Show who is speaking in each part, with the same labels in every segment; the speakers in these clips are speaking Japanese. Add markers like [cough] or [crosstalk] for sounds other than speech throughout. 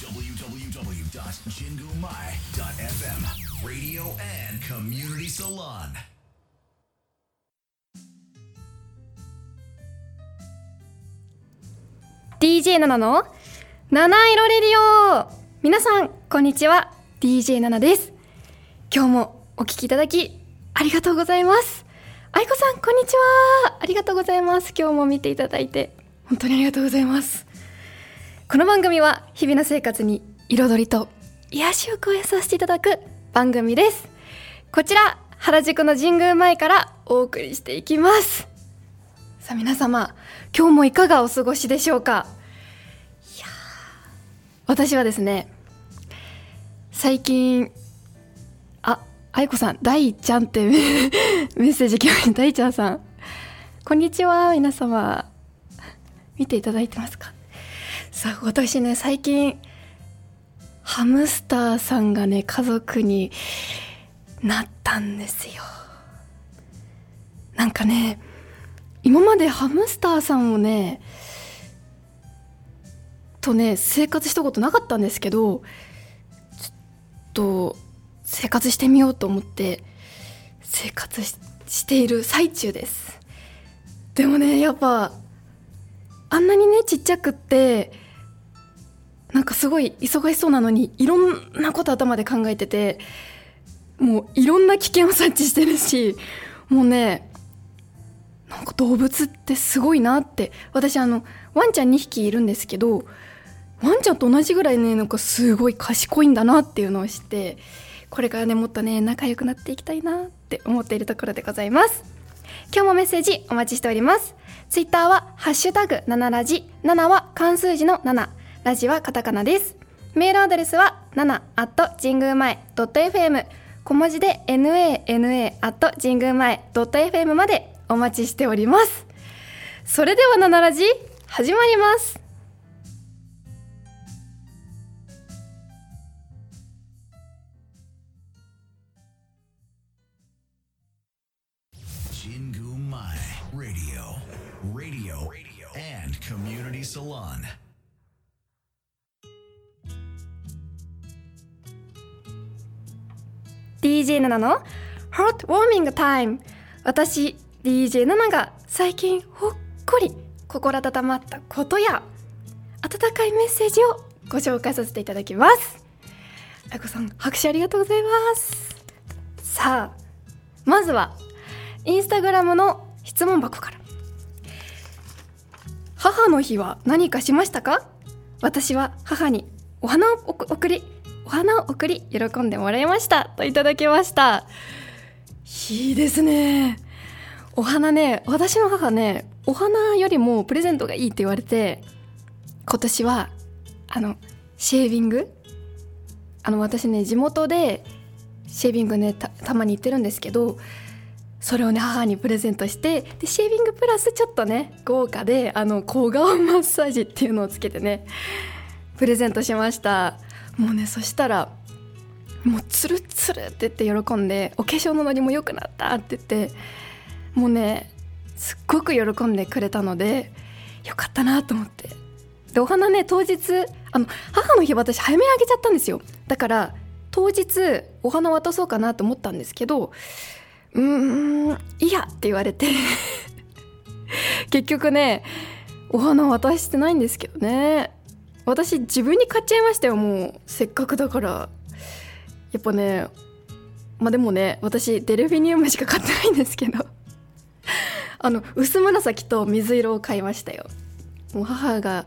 Speaker 1: www.jingumai.fm Radio and Community Salon.
Speaker 2: ー DJ7 の七色レディオ皆さんこんにちは。DJ7 です。今日もお聞きいただきありがとうございます。愛子さんこんにちは。ありがとうございます。今日も見ていただいて本当にありがとうございます。この番組は日々の生活に彩りと癒しを加えさせていただく番組です。こちら原宿の神宮前からお送りしていきます。さあ皆様今日もいかがお過ごしでしょうか？いや私はですね最近あ愛子さん大ちゃんって [laughs] メッセージ来ました。大ちゃんさん。こんにちは皆様。見ていただいてますか？さあ私ね最近ハムスターさんがね家族になったんですよ。なんかね今までハムスターさんをねとね生活したことなかったんですけどちょっと生活してみようと思って生活ししている最中です。でもねやっぱあんなにねちっちゃくってなんかすごい忙しそうなのにいろんなこと頭で考えててもういろんな危険を察知してるしもうねなんか動物ってすごいなって。私あのワンちゃん2匹いるんですけどワンちゃんと同じぐらいねなんかすごい賢いんだなっていうのを知ってこれからねもっとね仲良くなっていきたいなって思っているところでございます。今日もメッセージお待ちしております。ツイッターはハッシュタグ7ラジ。7は漢数字の7ラジはカタカナです。メールアドレスは7 at 神宮前 .fm 小文字で nana at 神宮前 .fm までお待ちしております。それでは7ラジ始まります。
Speaker 1: 神宮前 Radio. Radio. And Community Salon.
Speaker 2: DJ7 の Hot Warming Time 私 DJ7 が最近ほっこり心温まったことや温かいメッセージをご紹介させていただきます。あこさん拍手ありがとうございます。さあまずはインスタグラムの質問箱から。母の日は何かしましたか？私は母にお花を送りお花を送り喜んでもらいました。といただきました。いいですね。お花ね私の母ねお花よりもプレゼントがいいって言われて今年はあのシェービング？あの私ね地元でシェービングねたたまに行ってるんですけどそれをね母にプレゼントしてでシェービングプラスちょっとね豪華であの小顔マッサージっていうのをつけてねプレゼントしました。もうねそしたらもうツルツルって言って喜んでお化粧のノリも良くなったって言ってもうねすっごく喜んでくれたのでよかったなと思って。でお花ね当日あの母の日私早めにあげちゃったんですよ。だから当日お花渡そうかなと思ったんですけどうーんいやって言われて。[laughs] 結局ねお花渡してないんですけどね。私自分に買っちゃいましたよもう。せっかくだから。やっぱねまあでもね私デルフィニウムしか買ってないんですけど。[laughs] あの薄紫と水色を買いましたよ。もう母が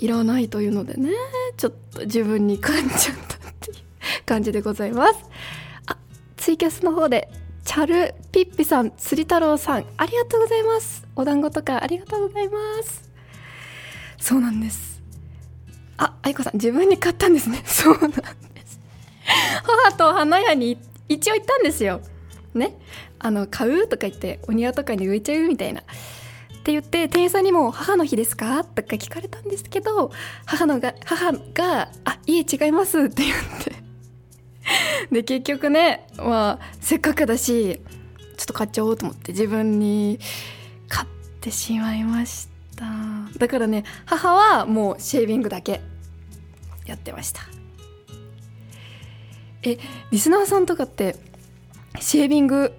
Speaker 2: いらないというのでねちょっと自分に買っちゃったっていう感じでございます。あツイキャスの方でチャルピッピさん釣り太郎さんありがとうございます。お団子とかありがとうございます。そうなんです。あ愛子さん自分に買ったんですね。[laughs] そうなんです。母と花屋に一応行ったんですよ。ね。あの買うとか言ってお庭とかに植えちゃうみたいな。って言って店員さんにも「母の日ですか?」とか聞かれたんですけど母のが母が「あいえ違います」って言って。で結局ねまあせっかくだしちょっと買っちゃおうと思って自分に買ってしまいました。だからね母はもうシェービングだけやってました。えリスナーさんとかってシェービング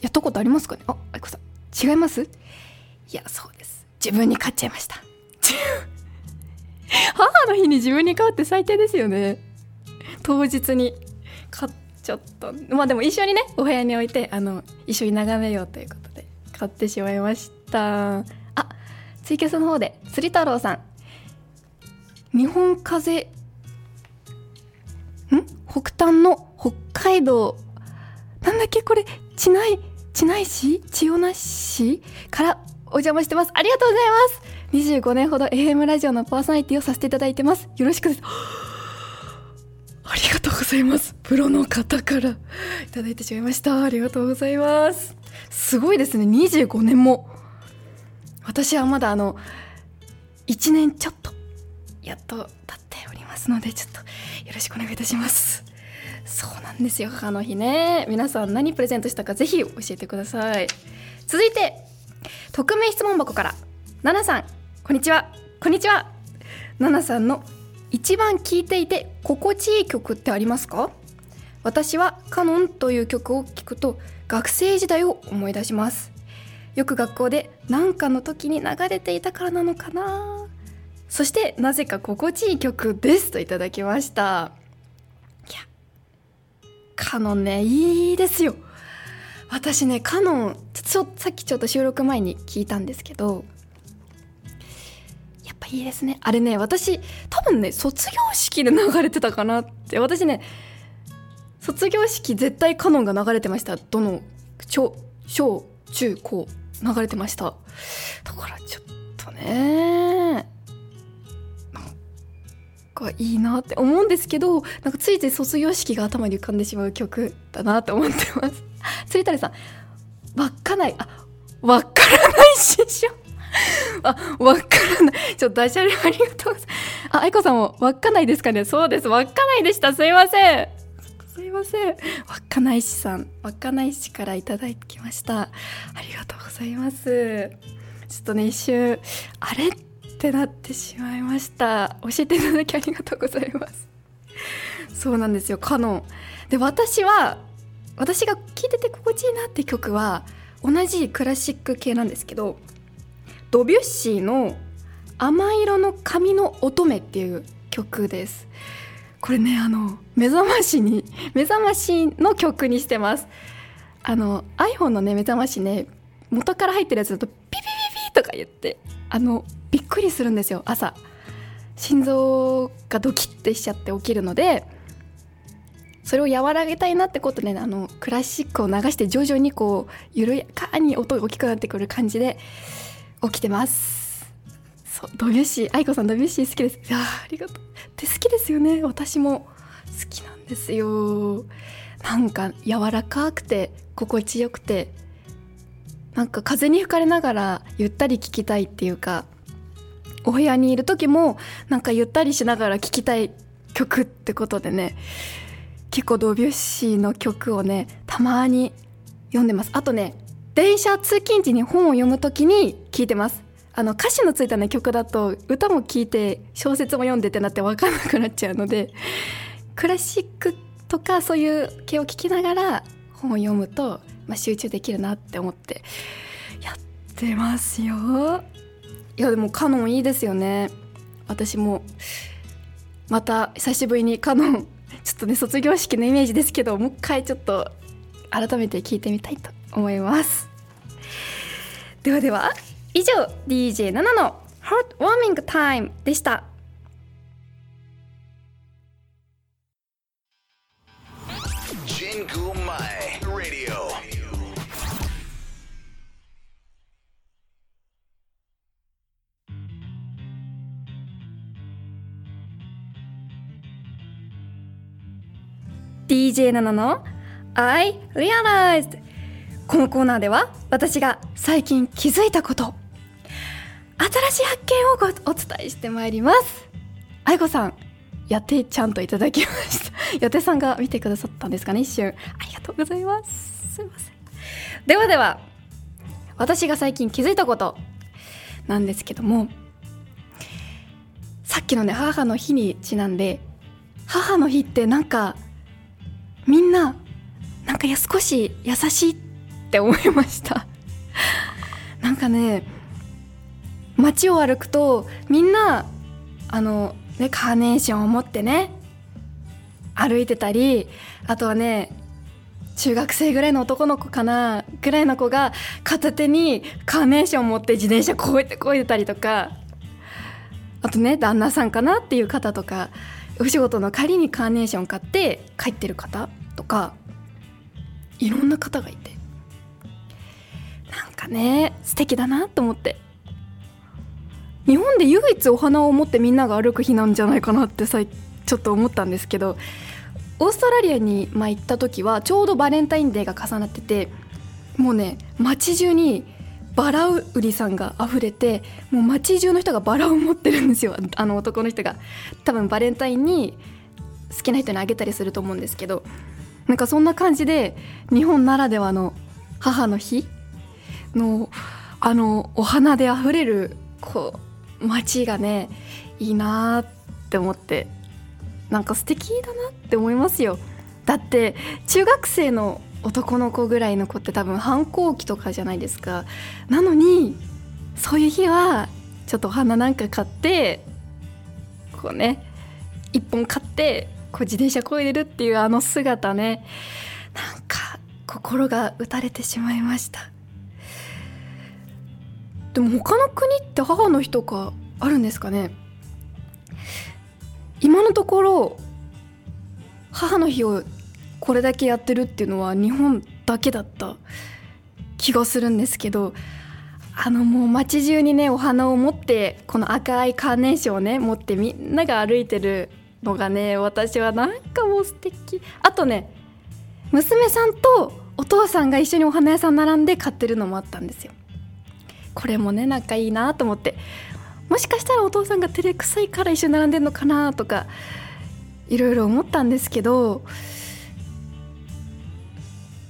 Speaker 2: やったことありますかね？ああこさん違います？いやそうです。自分に買っちゃいました。[laughs] 母の日に自分に買うって最低ですよね。当日に買っちゃった。まあでも一緒にねお部屋に置いてあの一緒に眺めようということで買ってしまいました。た。あツイキャスの方で釣り太郎さん。日本風ん？北端の北海道。なんだっけ？これ地内地内市？千代那市？からお邪魔してます。ありがとうございます。25年ほど AM ラジオのパーソナリティをさせていただいてます。よろしくです。[gasps] ありがとうございます。プロの方からいただいてしまいました。ありがとうございます。すごいですね。25年も私はまだあの1年ちょっとやっと経っておりますのでちょっとよろしくお願いいたします。そうなんですよ母の日ね。皆さん何プレゼントしたかぜひ教えてください。続いて匿名質問箱から。ナナさんこんにちは。こんにちは。ナナさんの一番聴いていて心地いい曲ってありますか？私はカノンという曲を聴くと学生時代を思い出します。よく学校で何かの時に流れていたからなのかな。そしてなぜか心地いい曲ですといただきました。いやカノンねいいですよ。私ねカノンちょさっきちょっと収録前に聞いたんですけどやっぱいいですね。あれね私多分ね卒業式で流れてたかなって。私ね卒業式絶対カノンが流れてました。どの小小中高。流れてましただからちょっとねなんかいいなって思うんですけどなんかついつい卒業式が頭に浮かんでしまう曲だなって思ってます [laughs] 釣り谷さん稚内あわからない師匠 [laughs] あ、わからない。ちょっとダジャレありがとうございます。あ、愛子さんも稚内ですかねそうです。稚内でした。すいません。すいません。稚内市さん、稚内市からいただきました。ありがとうございます。ちょっとね、一瞬、あれ？ってなってしまいました。教えていただきありがとうございます。そうなんですよ、カノン。で、私は、私が聴いてて心地いいなって曲は、同じクラシック系なんですけど、ドビュッシーの「甘色の髪の乙女」っていう曲ですこれねあの目覚ましに [laughs] 目覚ましの曲にしてます。あの iPhone のね目覚ましね元から入ってるやつだとピピピピとか言ってあのびっくりするんですよ朝。心臓がドキッてしちゃって起きるのでそれを和らげたいなってことで、ね、あのクラシックを流して徐々にこう緩やかに音が大きくなってくる感じで起きてます。そうドビュッシー愛子さんドビュッシー好きです。あありがとう。って好きですよね。私も好きなんですよ。なんか柔らかくて心地よくてなんか風に吹かれながらゆったり聴きたいっていうかお部屋にいる時もなんかゆったりしながら聴きたい曲ってことでね結構ドビュッシーの曲をねたまに読んでます。あとね電車通勤時に本を読む時に聞いてます。あの歌詞のついたね曲だと歌も聴いて小説も読んでってなって分かんなくなっちゃうのでクラシックとかそういう系を聞きながら本を読むと、まあ、集中できるなって思ってやってますよ。いやでもカノンいいですよね。私もまた久しぶりにカノンちょっとね卒業式のイメージですけどもう一回ちょっと改めて聞いてみたいと思います。ではでは以上 DJ7 のハートウォーミングタイムでした「DJ7 の I realized このコーナーでは私が最近気づいたこと新しい発見をお伝えしてまいります。愛子さんやてちゃんといただきました。[laughs] やてさんが見てくださったんですかね一瞬。ありがとうございます。すいません。ではでは私が最近気づいたことなんですけどもさっきのね母の日にちなんで母の日ってなんかみんななんかや少し優しいって思いました。なんかね街を歩くとみんなあのねカーネーションを持ってね歩いてたりあとはね中学生ぐらいの男の子かなぐらいの子が片手にカーネーション持って自転車こうやってこいでたりとかあとね旦那さんかなっていう方とかお仕事の帰りにカーネーション買って帰ってる方とかいろんな方がいて。なんかね素敵だなと思って。日本で唯一お花を持ってみんなが歩く日なんじゃないかなってさちょっと思ったんですけどオーストラリアに、まあ、行った時はちょうどバレンタインデーが重なっててもうね街中にバラ売りさんが溢れてもう街中の人がバラを持ってるんですよ。[laughs] あの男の人が。多分バレンタインに好きな人にあげたりすると思うんですけどなんかそんな感じで日本ならではの母の日のあのお花で溢れるこう街がねいいなって思ってなんか素敵だなって思いますよ。だって中学生の男の子ぐらいの子って多分反抗期とかじゃないですか。なのにそういう日はちょっとお花なんか買ってこうね一本買ってこう自転車こいでるっていうあの姿ねなんか心が打たれてしまいました。でも他の国って母の日とかあるんですかね？今のところ母の日をこれだけやってるっていうのは日本だけだった気がするんですけどあのもう街中にねお花を持ってこの赤いカーネーションをね持ってみんなが歩いてるのがね私はなんかもう素敵。あとね娘さんとお父さんが一緒にお花屋さん並んで買ってるのもあったんですよ。これもねなんかいいなと思って。もしかしたらお父さんが照れくさいから一緒に並んでんのかなとかいろいろ思ったんですけど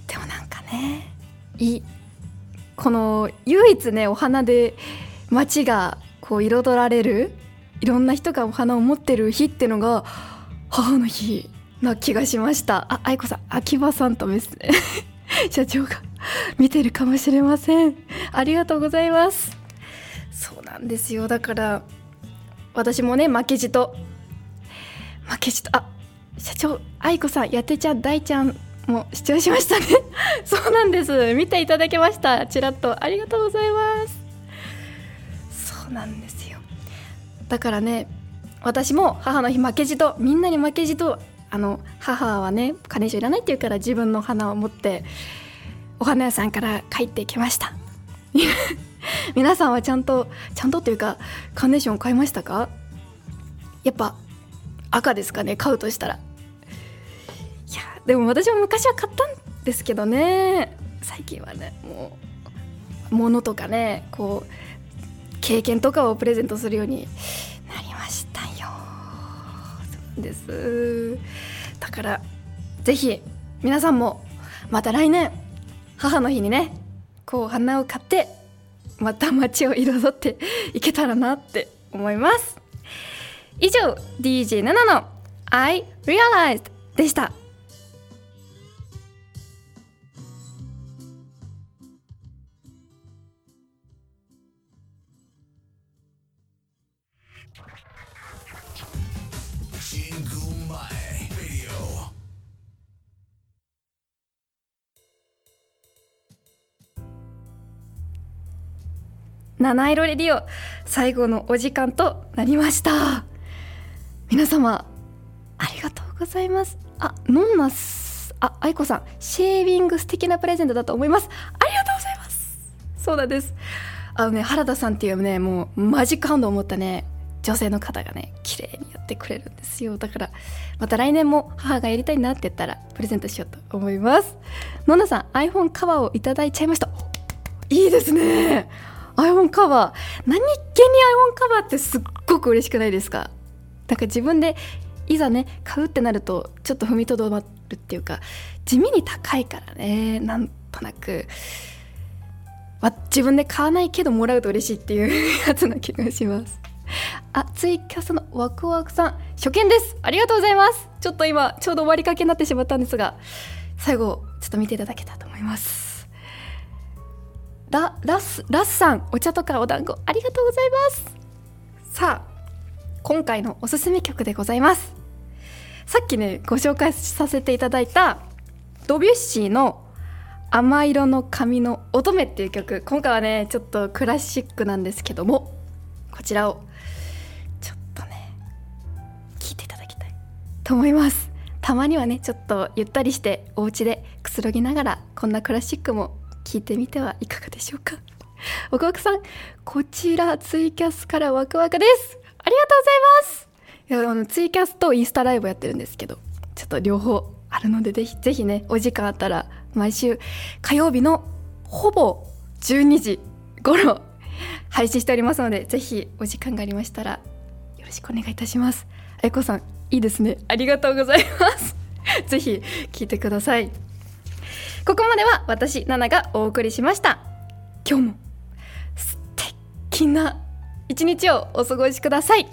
Speaker 2: でもなんかねいこの唯一ねお花で街がこう彩られるいろんな人がお花を持ってる日っていうのが母の日な気がしました。あ愛子さん秋葉さんとですね [laughs] 社長が見てるかもしれません。ありがとうございます。そうなんですよ。だから私もね負けじと負けじとあ社長愛子さんやてちゃん大ちゃんも視聴しましたね。[laughs] そうなんです。見ていただけました。ちらっと。ありがとうございます。そうなんですよ。だからね私も母の日負けじとみんなに負けじとあの母はねカネーションいらないって言うから自分の花を持ってお花屋さんから帰ってきました。[laughs] 皆さんはちゃんとちゃんとっていうかカーネーション買いましたか？やっぱ赤ですかね買うとしたら。いやでも私も昔は買ったんですけどね。最近はねもう物とかねこう経験とかをプレゼントするようになりましたよです。だからぜひ皆さんもまた来年母の日にねこう花を買ってまた街を彩っていけたらなって思います。以上 DJ7 の I Realized でした。七色レディオ最後のお時間となりました。皆様ありがとうございます。あノンナスあ愛子さんシェービング素敵なプレゼントだと思います。ありがとうございます。そうなんです。あのね原田さんっていうねもうマジックハンドを持ったね女性の方がね綺麗にってくれるんですよ。だからまた来年も母がやりたいなって言ったらプレゼントしようと思います。ノンナさん iPhone カバーをいただいちゃいました。いいですね。iPhone カバー。何気に iPhone カバーってすっごく嬉しくないですか？なんか自分でいざね買うってなるとちょっと踏みとどまるっていうか地味に高いからねなんとなく、ま自分で買わないけどもらうと嬉しいっていうやつな気がします。あツイキャスのワクワクさん初見です。ありがとうございます。ちょっと今ちょうど終わりかけになってしまったんですが最後ちょっと見ていただけたと思います。ララスラスさんお茶とかお団子ありがとうございます。さあ今回のおすすめ曲でございます。さっきねご紹介させていただいたドビュッシーの「甘色の髪の乙女」っていう曲。今回はねちょっとクラシックなんですけどもこちらをと思います。たまにはねちょっとゆったりしてお家でくつろぎながらこんなクラシックも聴いてみてはいかがでしょうか。[laughs] ワクワクさんこちらツイキャスからワクワクです。ありがとうございます。いやあのツイキャスとインスタライブやってるんですけどちょっと両方あるのでぜひぜひねお時間あったら毎週火曜日のほぼ12時頃配信しておりますのでぜひお時間がありましたらよろしくお願いいたします。あやこさんいいですね。ありがとうございます。[laughs] ぜひ聞いてください。ここまでは私ナナがお送りしました。今日も素敵な一日をお過ごしください。